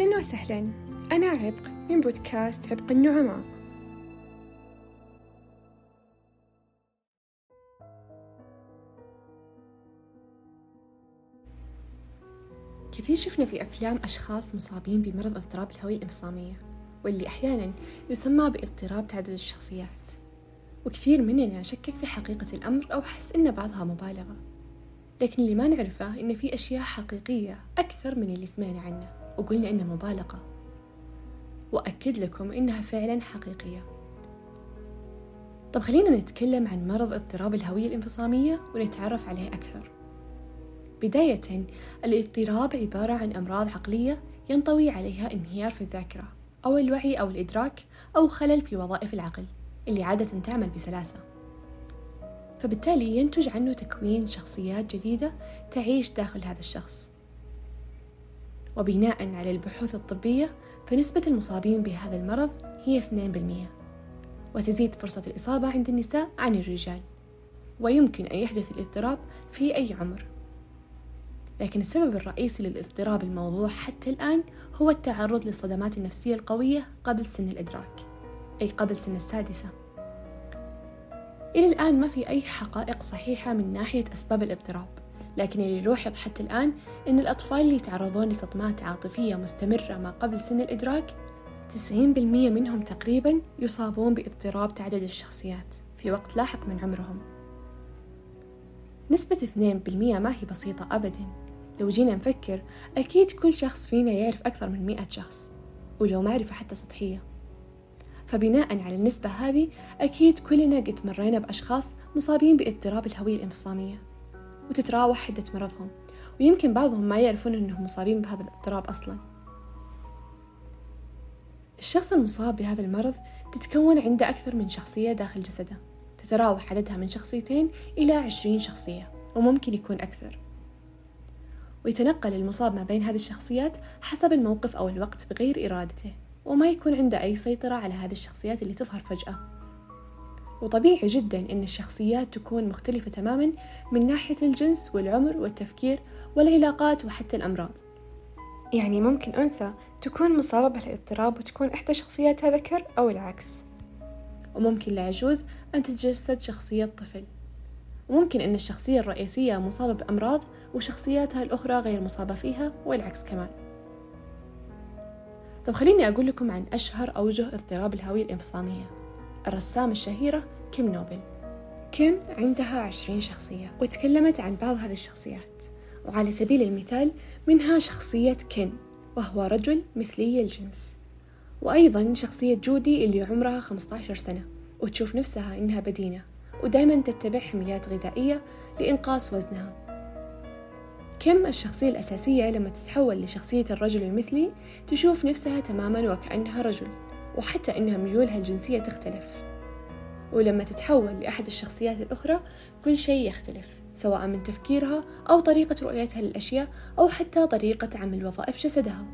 أهلا وسهلا. أنا عبق من بودكاست عبق النعماء. كثير شفنا في أفلام أشخاص مصابين بمرض اضطراب الهوية الإنفصامية واللي أحيانا يسمى باضطراب تعدد الشخصيات. وكثير مننا شكك في حقيقة الأمر أو حس إن بعضها مبالغة. لكن اللي ما نعرفه إن في أشياء حقيقية أكثر من اللي سمعنا عنه. وقلنا إنها مبالغة. وأكد لكم إنها فعلا حقيقية. طب خلينا نتكلم عن مرض اضطراب الهوية الانفصامية ونتعرف عليه أكثر. بداية الاضطراب عبارة عن أمراض عقلية ينطوي عليها انهيار في الذاكرة أو الوعي أو الإدراك أو خلل في وظائف العقل اللي عادة تعمل بسلاسة. فبالتالي ينتج عنه تكوين شخصيات جديدة تعيش داخل هذا الشخص. وبناء على البحوث الطبية فنسبة المصابين بهذا المرض هي 2% وتزيد فرصة الإصابة عند النساء عن الرجال. ويمكن أن يحدث الاضطراب في أي عمر. لكن السبب الرئيسي للاضطراب الموضوع حتى الآن هو التعرض للصدمات النفسية القوية قبل سن الإدراك أي قبل سن السادسة. إلى الآن ما في أي حقائق صحيحة من ناحية أسباب الاضطراب. لكن اللي يلوحظ حتى الآن إن الأطفال اللي يتعرضون لصدمات عاطفية مستمرة ما قبل سن الإدراك 90% منهم تقريبا يصابون باضطراب تعدد الشخصيات في وقت لاحق من عمرهم. نسبة 2% ما هي بسيطة أبدا. لو جينا نفكر أكيد كل شخص فينا يعرف أكثر من مئة شخص ولو معرفة حتى سطحية. فبناء على النسبة هذه أكيد كلنا قد مرينا بأشخاص مصابين باضطراب الهوية الانفصامية. وتتراوح حدة مرضهم. ويمكن بعضهم ما يعرفون أنهم مصابين بهذا الاضطراب أصلا. الشخص المصاب بهذا المرض تتكون عنده أكثر من شخصية داخل جسده. تتراوح عددها من شخصيتين إلى عشرين شخصية وممكن يكون أكثر. ويتنقل المصاب ما بين هذه الشخصيات حسب الموقف أو الوقت بغير إرادته وما يكون عنده أي سيطرة على هذه الشخصيات اللي تظهر فجأة. وطبيعي جدا أن الشخصيات تكون مختلفة تماما من ناحية الجنس والعمر والتفكير والعلاقات وحتى الأمراض. يعني ممكن أنثى تكون مصابة بالاضطراب وتكون إحدى شخصياتها ذكر أو العكس. وممكن لعجوز أن تتجسد شخصية طفل. وممكن أن الشخصية الرئيسية مصابة بأمراض وشخصياتها الأخرى غير مصابة فيها والعكس كمان. طب خليني أقول لكم عن أشهر أوجه اضطراب الهوية الانفصامية. الرسامة الشهيرة كيم نوبل. كيم عندها عشرين شخصية وتكلمت عن بعض هذه الشخصيات وعلى سبيل المثال منها شخصية كين وهو رجل مثلي الجنس وأيضا شخصية جودي اللي عمرها 15 سنة وتشوف نفسها إنها بدينة ودائما تتبع حميات غذائية لإنقاص وزنها. كم الشخصية الأساسية لما تتحول لشخصية الرجل المثلي تشوف نفسها تماما وكأنها رجل. وحتى إنها ميولها الجنسية تختلف. ولما تتحول لأحد الشخصيات الأخرى كل شيء يختلف سواء من تفكيرها أو طريقة رؤيتها للأشياء أو حتى طريقة عمل وظائف جسدها.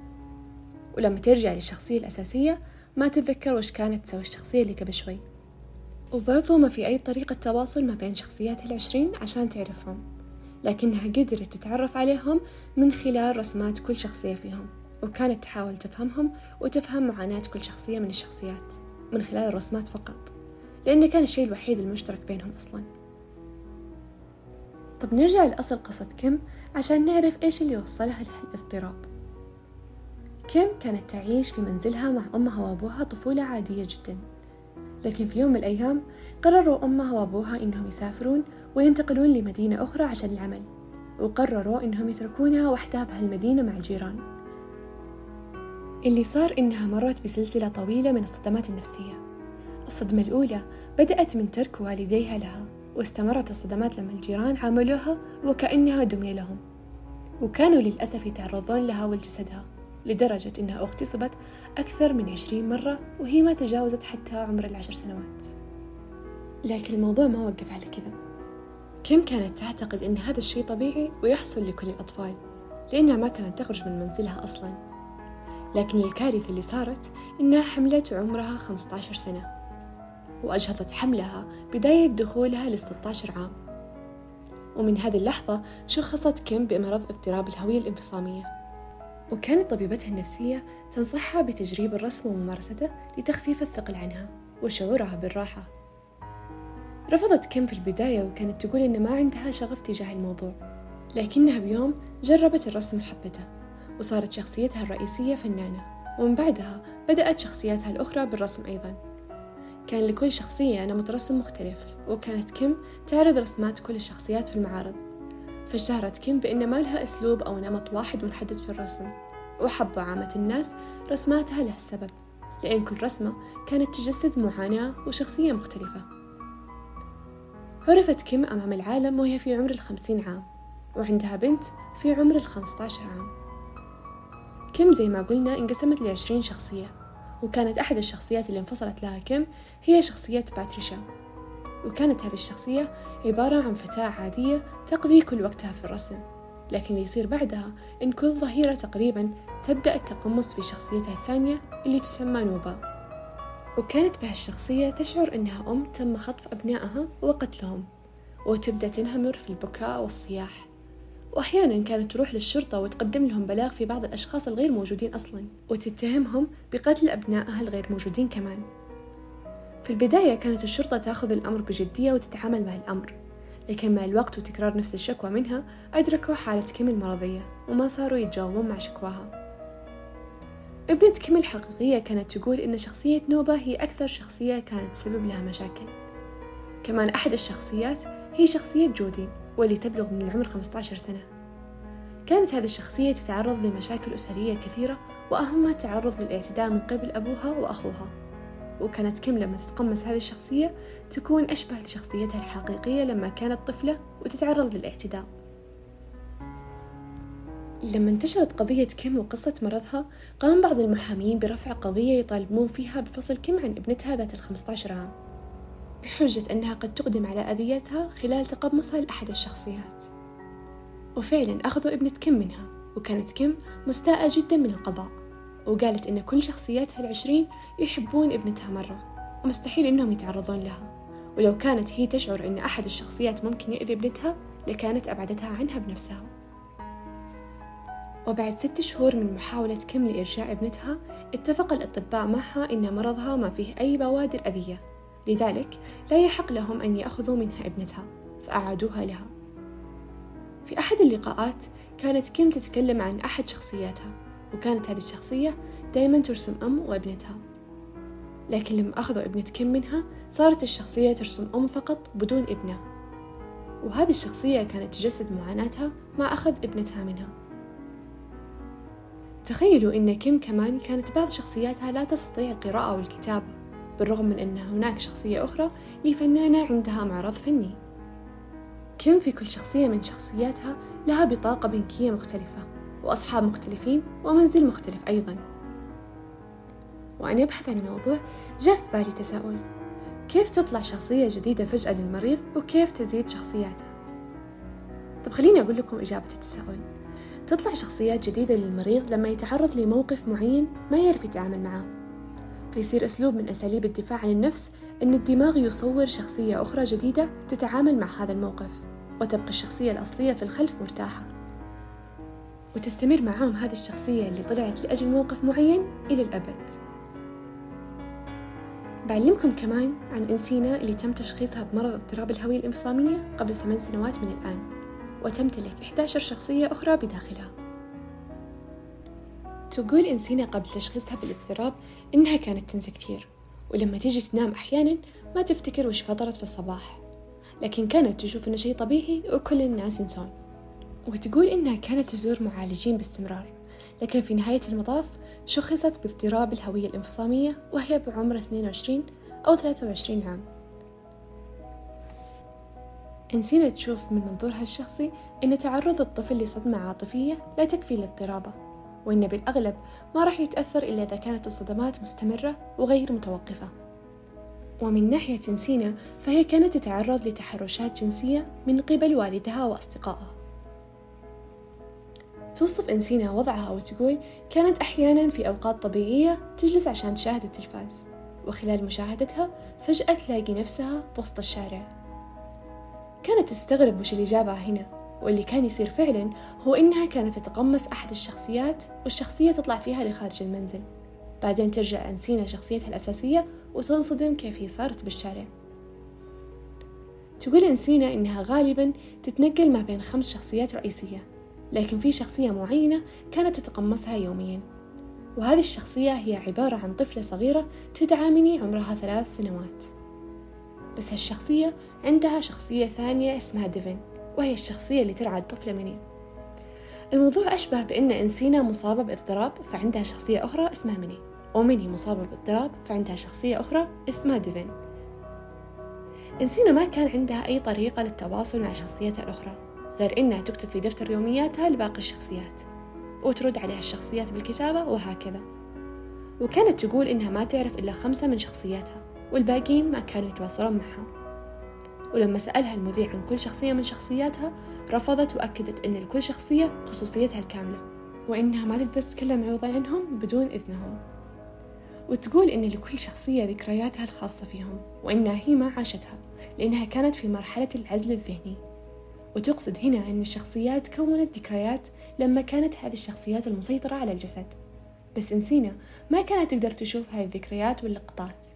ولما ترجع للشخصية الأساسية ما تتذكر وش كانت تسوي الشخصية اللي قبل شوي. وبرضو ما في أي طريقة تواصل ما بين شخصيات العشرين عشان تعرفهم لكنها قدرت تتعرف عليهم من خلال رسمات كل شخصية فيهم. وكانت تحاول تفهمهم وتفهم معاناة كل شخصية من الشخصيات من خلال الرسمات فقط لأنه كان الشيء الوحيد المشترك بينهم أصلا. طب نرجع لأصل قصة كيم عشان نعرف إيش اللي وصلها لهالاضطراب. كيم كانت تعيش في منزلها مع أمها وأبوها طفولة عادية جدا. لكن في يوم من الأيام قرروا أمها وأبوها إنهم يسافرون وينتقلون لمدينة أخرى عشان العمل وقرروا إنهم يتركونها وحدها بهالمدينة مع الجيران. اللي صار إنها مرت بسلسلة طويلة من الصدمات النفسية. الصدمة الأولى بدأت من ترك والديها لها واستمرت الصدمات لما الجيران عاملوها وكأنها دمية لهم. وكانوا للأسف يتعرضون لها ولجسدها لدرجة إنها اغتصبت أكثر من عشرين مرة وهي ما تجاوزت حتى عمر العشر سنوات. لكن الموضوع ما وقف على كذا. كيم كانت تعتقد إن هذا الشيء طبيعي ويحصل لكل الأطفال؟ لأنها ما كانت تخرج من منزلها أصلا. لكن الكارثة اللي صارت إنها حملت وعمرها 15 سنة وأجهضت حملها بداية دخولها ل 16 عام. ومن هذه اللحظة شخصت كيم بمرض اضطراب الهوية الانفصامية. وكانت طبيبتها النفسية تنصحها بتجريب الرسم وممارسته لتخفيف الثقل عنها وشعورها بالراحة. رفضت كيم في البداية وكانت تقول إن ما عندها شغف تجاه الموضوع لكنها بيوم جربت الرسم وحبته. وصارت شخصيتها الرئيسية فنانة ومن بعدها بدأت شخصياتها الأخرى بالرسم أيضا. كان لكل شخصية نمط رسم مختلف وكانت كيم تعرض رسمات كل الشخصيات في المعارض. فاشتهرت كيم بأن ما لها أسلوب أو نمط واحد محدد في الرسم وحبوا عامة الناس رسماتها لهالسبب لأن كل رسمة كانت تجسد معاناة وشخصية مختلفة. عرفت كيم أمام العالم وهي في عمر الخمسين عام وعندها بنت في عمر الخمسة عشر عام. كيم زي ما قلنا انقسمت لعشرين شخصية وكانت أحد الشخصيات اللي انفصلت لها كيم هي شخصية باتريشا. وكانت هذه الشخصية عبارة عن فتاة عادية تقضي كل وقتها في الرسم لكن يصير بعدها إن كل ظهيرة تقريبا تبدأ التقمص في شخصيتها الثانية اللي تسمى نوبا. وكانت بهالشخصية تشعر إنها أم تم خطف أبنائها وقتلهم وتبدأ تنهمر في البكاء والصياح. وأحيانا كانت تروح للشرطة وتقدم لهم بلاغ في بعض الأشخاص الغير موجودين أصلا وتتهمهم بقتل أبنائها الغير موجودين كمان. في البداية كانت الشرطة تأخذ الأمر بجدية وتتعامل مع الأمر لكن مع الوقت وتكرار نفس الشكوى منها أدركوا حالة كيم المرضية وما صاروا يتجاوبون مع شكواها. ابنة كيم الحقيقية كانت تقول إن شخصية نوبة هي أكثر شخصية كانت تسبب لها مشاكل. كمان أحد الشخصيات هي شخصية جودي. واللي تبلغ من العمر 15 سنة. كانت هذه الشخصية تتعرض لمشاكل أسرية كثيرة وأهمها التعرض للاعتداء من قبل أبوها وأخوها. وكانت كيم لما تتقمص هذه الشخصية تكون أشبه لشخصيتها الحقيقية لما كانت طفلة وتتعرض للاعتداء. لما انتشرت قضية كيم وقصة مرضها قام بعض المحامين برفع قضية يطالبون فيها بفصل كيم عن ابنتها ذات الخمسة عشر عام. بحجة أنها قد تقدم على أذيتها خلال تقمصها لأحد الشخصيات. وفعلا أخذوا ابنة كيم منها وكانت كيم مستاءة جدا من القضاء. وقالت إن كل شخصياتها العشرين يحبون ابنتها مرة ومستحيل إنهم يتعرضون لها. ولو كانت هي تشعر إن أحد الشخصيات ممكن يأذي ابنتها لكانت أبعدتها عنها بنفسها. وبعد ست شهور من محاولة كيم لإرجاع ابنتها اتفق الأطباء معها إن مرضها ما فيه أي بوادر أذية. لذلك لا يحق لهم أن يأخذوا منها ابنتها فأعادوها لها. في أحد اللقاءات كانت كيم تتكلم عن أحد شخصياتها وكانت هذه الشخصية دائما ترسم أم وابنتها. لكن لما أخذوا ابنة كيم منها صارت الشخصية ترسم أم فقط بدون ابنة وهذه الشخصية كانت تجسد معاناتها مع أخذ ابنتها منها. تخيلوا إن كيم كمان كانت بعض شخصياتها لا تستطيع القراءة والكتابة. بالرغم من أن هناك شخصية أخرى لفنانة عندها معرض فني. كيم في كل شخصية من شخصياتها لها بطاقة بنكية مختلفة وأصحاب مختلفين ومنزل مختلف أيضا. وأنا أبحث عن الموضوع جاء في بالي تساؤل. كيف تطلع شخصية جديدة فجأة للمريض وكيف تزيد شخصياته؟ طب خليني أقول لكم إجابة التساؤل. تطلع شخصيات جديدة للمريض لما يتعرض لموقف معين ما يعرف يتعامل معه. فيصير أسلوب من أساليب الدفاع عن النفس أن الدماغ يصور شخصية أخرى جديدة تتعامل مع هذا الموقف وتبقى الشخصية الأصلية في الخلف مرتاحة. وتستمر معاهم هذه الشخصية اللي طلعت لأجل موقف معين إلى الأبد. بعلمكم كمان عن إنسينا اللي تم تشخيصها بمرض اضطراب الهوية الإنفصامية قبل ثمان سنوات من الآن وتمتلك 11 شخصية أخرى بداخلها. تقول إنسينا قبل تشخيصها بالاضطراب إنها كانت تنسى كثير ولما تيجي تنام أحيانا ما تفتكر وش فطرت في الصباح. لكن كانت تشوف إنه شيء طبيعي وكل الناس ينسون. وتقول إنها كانت تزور معالجين باستمرار لكن في نهاية المطاف شخصت باضطراب الهوية الانفصامية وهي بعمر 22 أو 23 عام. نسينا تشوف من منظورها الشخصي أن تعرض الطفل لصدمة عاطفية لا تكفي لاضطرابه. وإن بالأغلب ما راح يتأثر إلا إذا كانت الصدمات مستمرة وغير متوقفة. ومن ناحية نسينا فهي كانت تتعرض لتحرشات جنسية من قبل والدها وأصدقائها. توصف إنسينا وضعها وتقول كانت أحيانا في أوقات طبيعية تجلس عشان تشاهد التلفاز. وخلال مشاهدتها فجأة تلاقي نفسها بوسط الشارع. كانت تستغرب وش اللي جابها هنا. واللي كان يصير فعلا هو إنها كانت تتقمص أحد الشخصيات والشخصية تطلع فيها لخارج المنزل. بعدين ترجع أنسينا شخصيتها الأساسية وتنصدم كيف هي صارت بالشارع. تقول أنسينا إنها غالبا تتنقل ما بين خمس شخصيات رئيسية لكن في شخصية معينة كانت تتقمصها يوميا. وهذه الشخصية هي عبارة عن طفلة صغيرة تدعى مني عمرها ثلاث سنوات. بس هالشخصية عندها شخصية ثانية اسمها ديفن. وهي الشخصية اللي ترعى الطفلة مني الموضوع أشبه بأن إنسينا مصابة باضطراب فعندها شخصية أخرى اسمها مني. ومني مصابة باضطراب فعندها شخصية أخرى اسمها ديفن إنسينا ما كان عندها أي طريقة للتواصل مع شخصيتها الأخرى غير إنها تكتب في دفتر يومياتها لباقي الشخصيات وترد عليها الشخصيات بالكتابة وهكذا. وكانت تقول إنها ما تعرف إلا خمسة من شخصياتها والباقيين ما كانوا يتواصلون معها. ولما سألها المذيع عن كل شخصية من شخصياتها رفضت وأكدت أن لكل شخصية خصوصيتها الكاملة وإنها ما تقدر تتكلم عوضا عنهم بدون إذنهم. وتقول إن لكل شخصية ذكرياتها الخاصة فيهم وإنها هي ما عاشتها لأنها كانت في مرحلة العزل الذهني. وتقصد هنا أن الشخصيات كونت ذكريات لما كانت هذه الشخصيات المسيطرة على الجسد. بس إنسينا ما كانت تقدر تشوف هذه الذكريات واللقطات.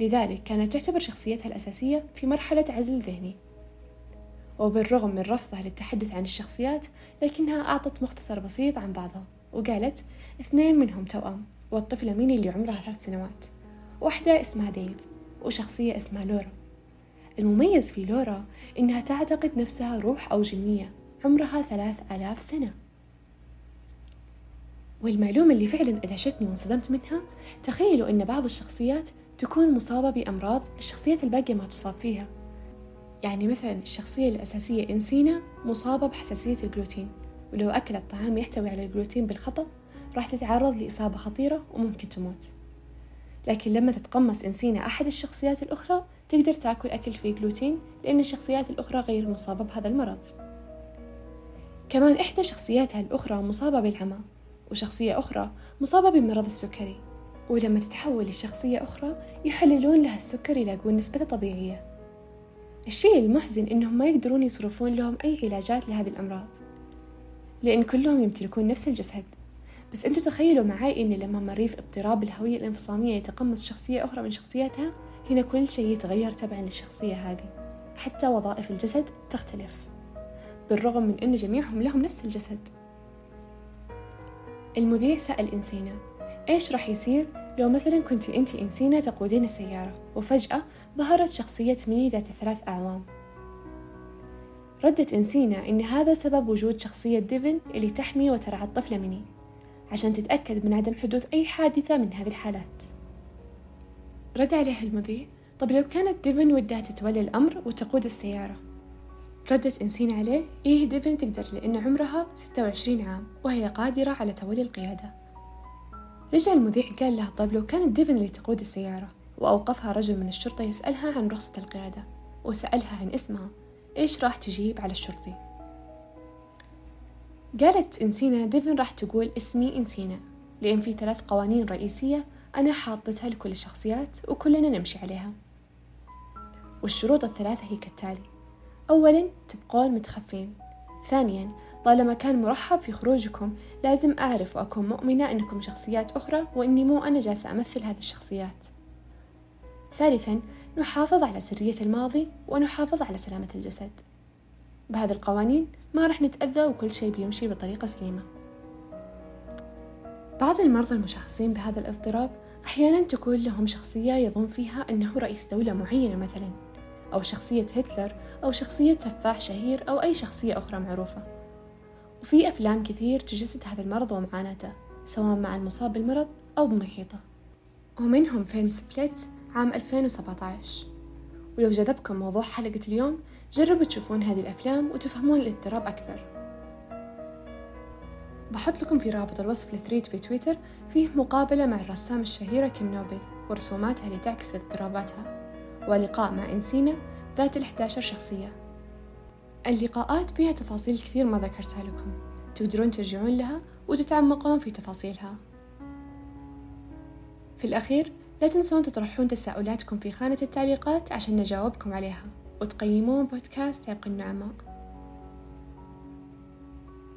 لذلك كانت تعتبر شخصيتها الأساسية في مرحلة عزل ذهني. وبالرغم من رفضها للتحدث عن الشخصيات لكنها أعطت مختصر بسيط عن بعضها وقالت اثنين منهم توأم والطفلة ميني اللي عمرها ثلاث سنوات. واحدة اسمها ديف وشخصية اسمها لورا. المميز في لورا إنها تعتقد نفسها روح أو جنية عمرها ثلاث آلاف سنة. والمعلومة اللي فعلا أدهشتني وانصدمت منها تخيلوا أن بعض الشخصيات تكون مصابة بأمراض الشخصيات الباقية ما تصاب فيها. يعني مثلا الشخصية الأساسية إنسينا مصابة بحساسية الجلوتين ولو أكلت طعام يحتوي على الجلوتين بالخطأ راح تتعرض لإصابة خطيرة وممكن تموت. لكن لما تتقمص إنسينا أحد الشخصيات الأخرى تقدر تأكل أكل فيه جلوتين لأن الشخصيات الأخرى غير مصابة بهذا المرض. كمان إحدى شخصياتها الأخرى مصابة بالعمى وشخصية أخرى مصابة بمرض السكري. ولما تتحول لشخصية أخرى يحللون لها السكر يلاقون نسبته طبيعية. الشيء المحزن إنهم ما يقدرون يصرفون لهم أي علاجات لهذه الأمراض. لأن كلهم يمتلكون نفس الجسد. بس أنتوا تخيلوا معي إن لما مريض اضطراب الهوية الانفصامية يتقمص شخصية أخرى من شخصياتها هنا كل شيء يتغير تبعا للشخصية هذه. حتى وظائف الجسد تختلف. بالرغم من أن جميعهم لهم نفس الجسد. المذيع سأل إنسينا إيش راح يصير لو مثلا كنت أنت إنسينة تقودين السيارة وفجأة ظهرت شخصية ميني ذات ثلاث أعوام. ردت إنسينا إن هذا سبب وجود شخصية ديفن اللي تحمي وترعى الطفلة ميني عشان تتأكد من عدم حدوث أي حادثة من هذه الحالات. رد عليها المذيع طب لو كانت ديفن ودها تتولي الأمر وتقود السيارة؟ ردت إنسينا عليه إيه ديفن تقدر لأن عمرها 26 عام وهي قادرة على تولي القيادة. رجع المذيع قال لها طيب لو كانت ديفن اللي تقود السيارة؟ وأوقفها رجل من الشرطة يسألها عن رخصة القيادة وسألها عن اسمها إيش راح تجيب على الشرطي؟ قالت إنسينا ديفن راح تقول اسمي إنسينا لأن في ثلاث قوانين رئيسية أنا حاطتها لكل الشخصيات وكلنا نمشي عليها. والشروط الثلاثة هي كالتالي أولا تبقون متخفين. ثانيا طالما كان مرحب في خروجكم لازم أعرف وأكون مؤمنة أنكم شخصيات أخرى وإني مو أنا جالسة أمثل هذه الشخصيات. ثالثا نحافظ على سرية الماضي ونحافظ على سلامة الجسد. بهذه القوانين ما راح نتأذى وكل شيء بيمشي بطريقة سليمة. بعض المرضى المشخصين بهذا الاضطراب أحيانا تكون لهم شخصية يظن فيها أنه رئيس دولة معينة مثلا أو شخصية هتلر أو شخصية سفاح شهير أو أي شخصية أخرى معروفة. وفي أفلام كثير تجسد هذا المرض ومعاناته سواء مع المصاب بالمرض أو بمحيطه ومنهم فيلم سبليت عام 2017 ولو جذبكم موضوع حلقة اليوم جربوا تشوفون هذه الأفلام وتفهمون الاضطراب أكثر. بحط لكم في رابط الوصف لثريد في تويتر فيه مقابلة مع الرسام الشهيرة كيم نوبل ورسوماتها اللي تعكس اضطراباتها. ولقاء مع إنسينا ذات الإحداشر شخصية. اللقاءات فيها تفاصيل كثير ما ذكرتها لكم. تقدرون ترجعون لها وتتعمقون في تفاصيلها. في الأخير لا تنسون تطرحون تساؤلاتكم في خانة التعليقات عشان نجاوبكم عليها وتقيمون بودكاست عبق النعماء.